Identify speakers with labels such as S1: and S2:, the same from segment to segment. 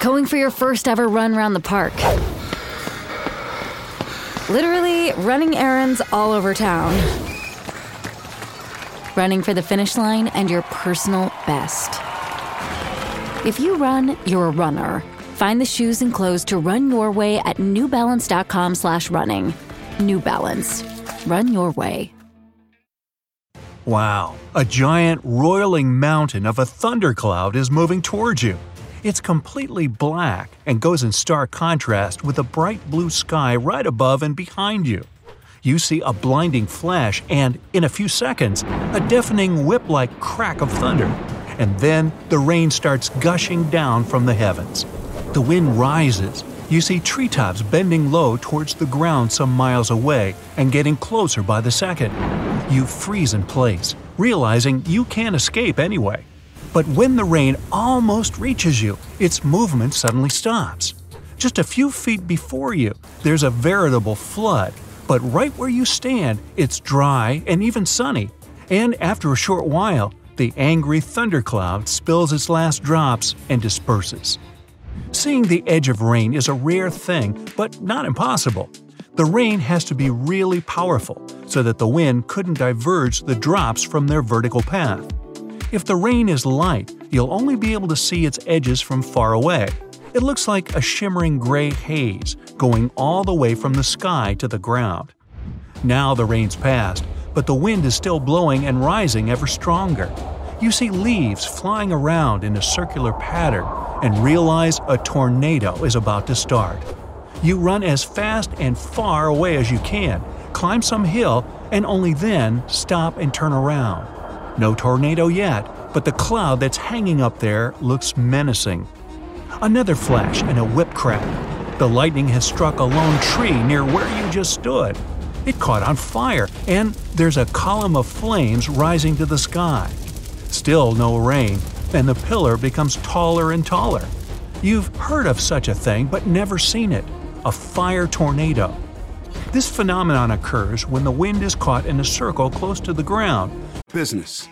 S1: Going for your first ever run around the park. Literally running errands all over town. Running for the finish line and your personal best. If you run, you're a runner. Find the shoes and clothes to run your way at newbalance.com slash running. New Balance. Run your way.
S2: Wow, a giant roiling mountain of a thundercloud is moving towards you. It's completely black and goes in stark contrast with the bright blue sky right above and behind you. You see a blinding flash and, in a few seconds, a deafening whip like crack of thunder. And then the rain starts gushing down from the heavens. The wind rises. You see treetops bending low towards the ground some miles away and getting closer by the second. You freeze in place, realizing you can't escape anyway. But when the rain almost reaches you, its movement suddenly stops. Just a few feet before you, there's a veritable flood, but right where you stand, it's dry and even sunny. And after a short while, the angry thundercloud spills its last drops and disperses. Seeing the edge of rain is a rare thing, but not impossible. The rain has to be really powerful so that the wind couldn't diverge the drops from their vertical path. If the rain is light, you'll only be able to see its edges from far away. It looks like a shimmering gray haze going all the way from the sky to the ground. Now the rain's passed, but the wind is still blowing and rising ever stronger. You see leaves flying around in a circular pattern and realize a tornado is about to start. You run as fast and far away as you can, climb some hill, and only then stop and turn around. No tornado yet, but the cloud that's hanging up there looks menacing. Another flash and a whip crack. The lightning has struck a lone tree near where you just stood. It caught on fire, and there's a column of flames rising to the sky. Still no rain, and the pillar becomes taller and taller. You've heard of such a thing, but never seen it a fire tornado. This phenomenon occurs when the wind is caught in a circle close to the ground.
S3: Business.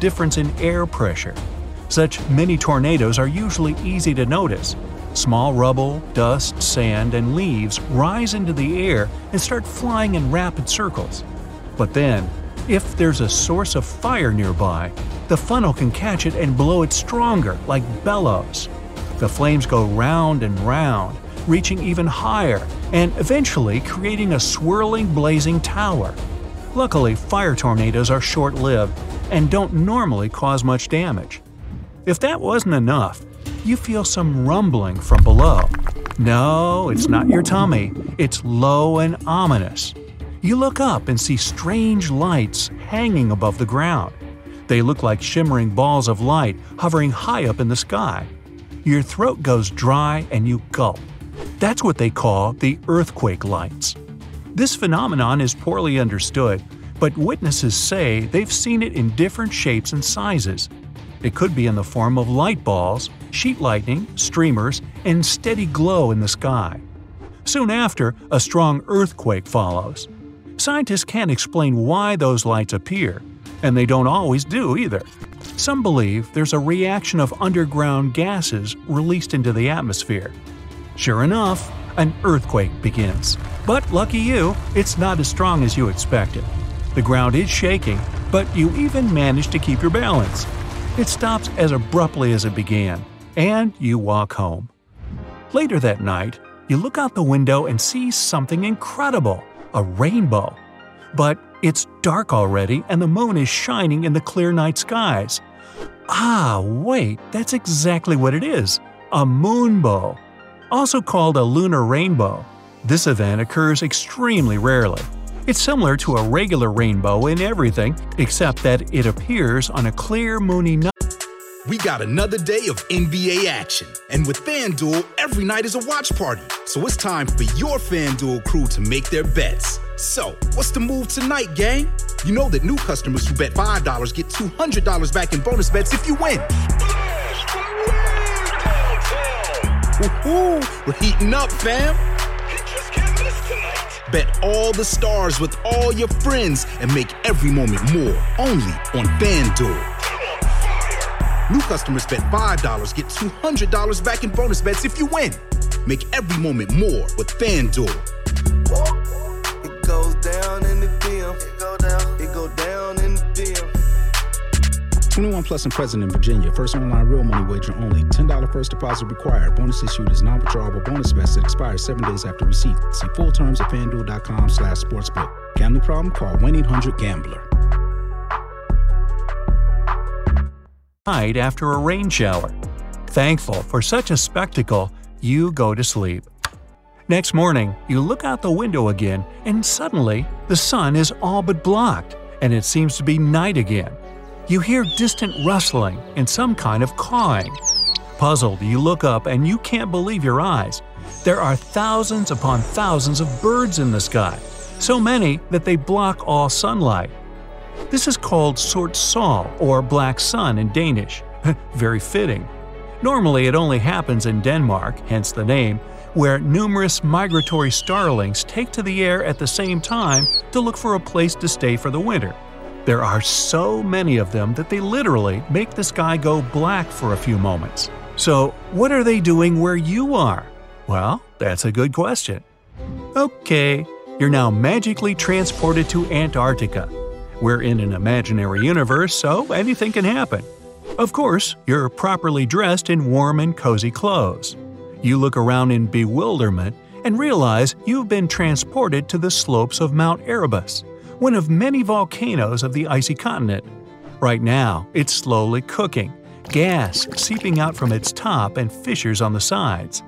S2: difference in air pressure. Such mini tornadoes are usually easy to notice. Small rubble, dust, sand, and leaves rise into the air and start flying in rapid circles. But then, if there's a source of fire nearby, the funnel can catch it and blow it stronger, like bellows. The flames go round and round, reaching even higher, and eventually creating a swirling, blazing tower. Luckily, fire tornadoes are short lived and don't normally cause much damage. If that wasn't enough, you feel some rumbling from below. No, it's not your tummy, it's low and ominous. You look up and see strange lights hanging above the ground. They look like shimmering balls of light hovering high up in the sky. Your throat goes dry and you gulp. That's what they call the earthquake lights. This phenomenon is poorly understood, but witnesses say they've seen it in different shapes and sizes. It could be in the form of light balls, sheet lightning, streamers, and steady glow in the sky. Soon after, a strong earthquake follows. Scientists can't explain why those lights appear, and they don't always do either. Some believe there's a reaction of underground gases released into the atmosphere. Sure enough, an earthquake begins. But lucky you, it's not as strong as you expected. The ground is shaking, but you even manage to keep your balance. It stops as abruptly as it began, and you walk home. Later that night, you look out the window and see something incredible a rainbow. But it's dark already, and the moon is shining in the clear night skies. Ah, wait, that's exactly what it is a moonbow. Also called a lunar rainbow. This event occurs extremely rarely. It's similar to a regular rainbow in everything, except that it appears on a clear, moony night.
S4: We got another day of NBA action. And with FanDuel, every night is a watch party. So it's time for your FanDuel crew to make their bets. So, what's the move tonight, gang? You know that new customers who bet $5 get $200 back in bonus bets if you win. We're heating up, fam. Bet all the stars with all your friends and make every moment more only on FanDuel. New customers bet $5, get $200 back in bonus bets if you win. Make every moment more with FanDuel.
S5: 21 plus and present in Virginia. First online real money wager only. $10 first deposit required. Bonus issued is non-withdrawable bonus vest that expires seven days after receipt. See full terms at fanduel.com slash sportsbook. Gambling problem? Call 1-800-GAMBLER.
S2: night after a rain shower. Thankful for such a spectacle, you go to sleep. Next morning, you look out the window again, and suddenly, the sun is all but blocked, and it seems to be night again. You hear distant rustling and some kind of cawing. Puzzled, you look up and you can't believe your eyes. There are thousands upon thousands of birds in the sky, so many that they block all sunlight. This is called sort sol or black sun in Danish. Very fitting. Normally, it only happens in Denmark, hence the name, where numerous migratory starlings take to the air at the same time to look for a place to stay for the winter. There are so many of them that they literally make the sky go black for a few moments. So, what are they doing where you are? Well, that's a good question. Okay, you're now magically transported to Antarctica. We're in an imaginary universe, so anything can happen. Of course, you're properly dressed in warm and cozy clothes. You look around in bewilderment and realize you've been transported to the slopes of Mount Erebus, one of many volcanoes of the icy continent. Right now, it's slowly cooking, gas seeping out from its top and fissures on the sides.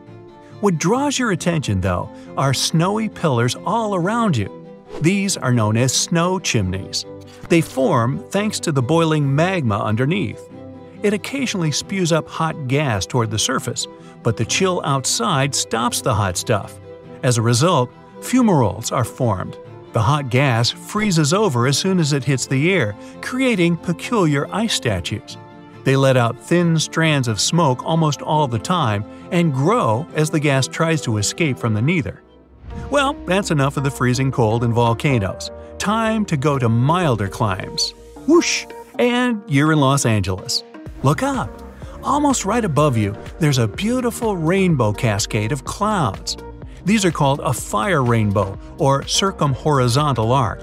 S2: What draws your attention, though, are snowy pillars all around you. These are known as snow chimneys. They form thanks to the boiling magma underneath. It occasionally spews up hot gas toward the surface, but the chill outside stops the hot stuff. As a result, fumaroles are formed. The hot gas freezes over as soon as it hits the air, creating peculiar ice statues. They let out thin strands of smoke almost all the time and grow as the gas tries to escape from the neither. Well, that's enough of the freezing cold and volcanoes. Time to go to milder climes. Whoosh! And you're in Los Angeles. Look up. Almost right above you, there's a beautiful rainbow cascade of clouds. These are called a fire rainbow or circumhorizontal arc.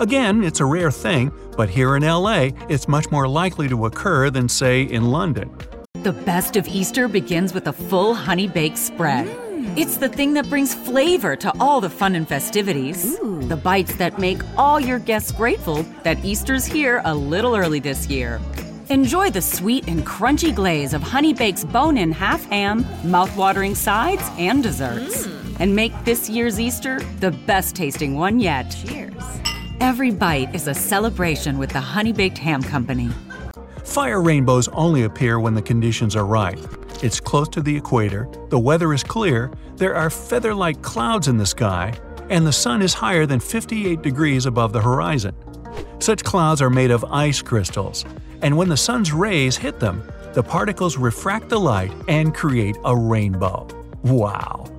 S2: Again, it's a rare thing, but here in LA, it's much more likely to occur than, say, in London.
S6: The best of Easter begins with a full honey baked spread. Mm. It's the thing that brings flavor to all the fun and festivities. The bites that make all your guests grateful that Easter's here a little early this year. Enjoy the sweet and crunchy glaze of Honey Baked's bone in half ham, mouth-watering sides, and desserts. Mm. And make this year's Easter the best tasting one yet. Cheers. Every bite is a celebration with the Honey Baked Ham Company.
S2: Fire rainbows only appear when the conditions are right. It's close to the equator, the weather is clear, there are feather like clouds in the sky, and the sun is higher than 58 degrees above the horizon. Such clouds are made of ice crystals, and when the sun's rays hit them, the particles refract the light and create a rainbow. Wow!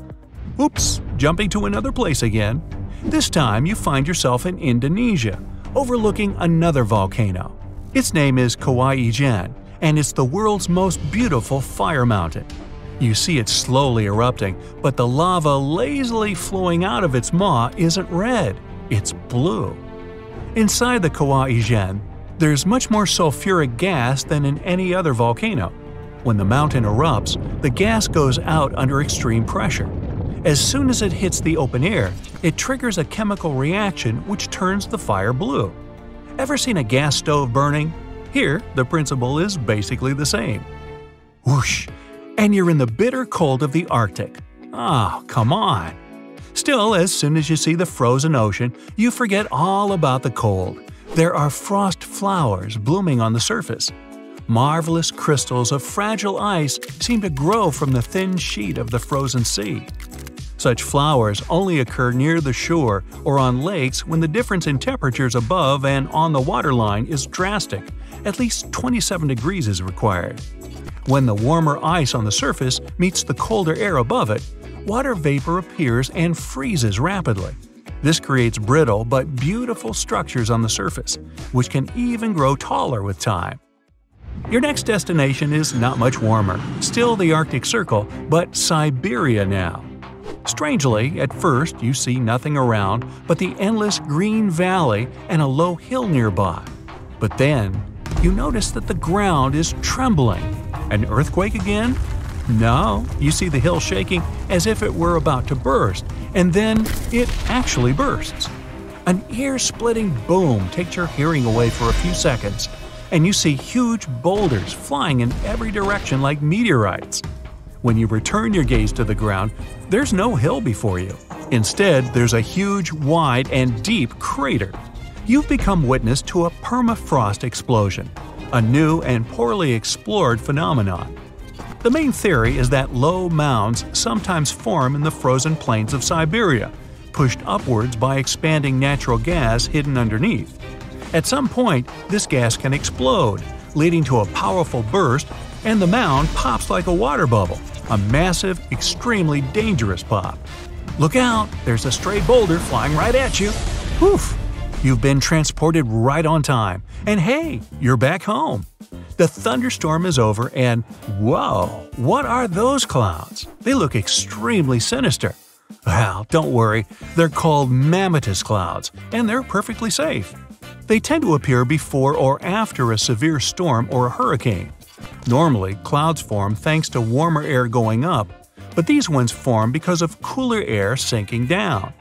S2: Oops, jumping to another place again. This time you find yourself in Indonesia, overlooking another volcano. Its name is Kawah Ijen, and it's the world's most beautiful fire mountain. You see it slowly erupting, but the lava lazily flowing out of its maw isn't red, it's blue. Inside the Kawah Ijen, there's much more sulfuric gas than in any other volcano. When the mountain erupts, the gas goes out under extreme pressure. As soon as it hits the open air, it triggers a chemical reaction which turns the fire blue. Ever seen a gas stove burning? Here, the principle is basically the same. Whoosh! And you're in the bitter cold of the Arctic. Ah, oh, come on! Still, as soon as you see the frozen ocean, you forget all about the cold. There are frost flowers blooming on the surface. Marvelous crystals of fragile ice seem to grow from the thin sheet of the frozen sea. Such flowers only occur near the shore or on lakes when the difference in temperatures above and on the waterline is drastic. At least 27 degrees is required. When the warmer ice on the surface meets the colder air above it, water vapor appears and freezes rapidly. This creates brittle but beautiful structures on the surface, which can even grow taller with time. Your next destination is not much warmer, still the Arctic Circle, but Siberia now. Strangely, at first you see nothing around but the endless green valley and a low hill nearby. But then, you notice that the ground is trembling. An earthquake again? No, you see the hill shaking as if it were about to burst, and then it actually bursts. An ear splitting boom takes your hearing away for a few seconds, and you see huge boulders flying in every direction like meteorites. When you return your gaze to the ground, there's no hill before you. Instead, there's a huge, wide, and deep crater. You've become witness to a permafrost explosion, a new and poorly explored phenomenon. The main theory is that low mounds sometimes form in the frozen plains of Siberia, pushed upwards by expanding natural gas hidden underneath. At some point, this gas can explode, leading to a powerful burst, and the mound pops like a water bubble, a massive, extremely dangerous pop. Look out, there's a stray boulder flying right at you. Poof! You've been transported right on time, and hey, you're back home. The thunderstorm is over, and whoa, what are those clouds? They look extremely sinister. Well, don't worry, they're called mammatus clouds, and they're perfectly safe. They tend to appear before or after a severe storm or a hurricane. Normally, clouds form thanks to warmer air going up, but these ones form because of cooler air sinking down.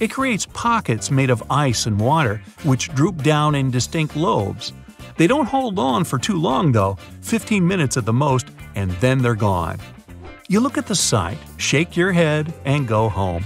S2: It creates pockets made of ice and water, which droop down in distinct lobes. They don't hold on for too long though, 15 minutes at the most, and then they're gone. You look at the sight, shake your head, and go home.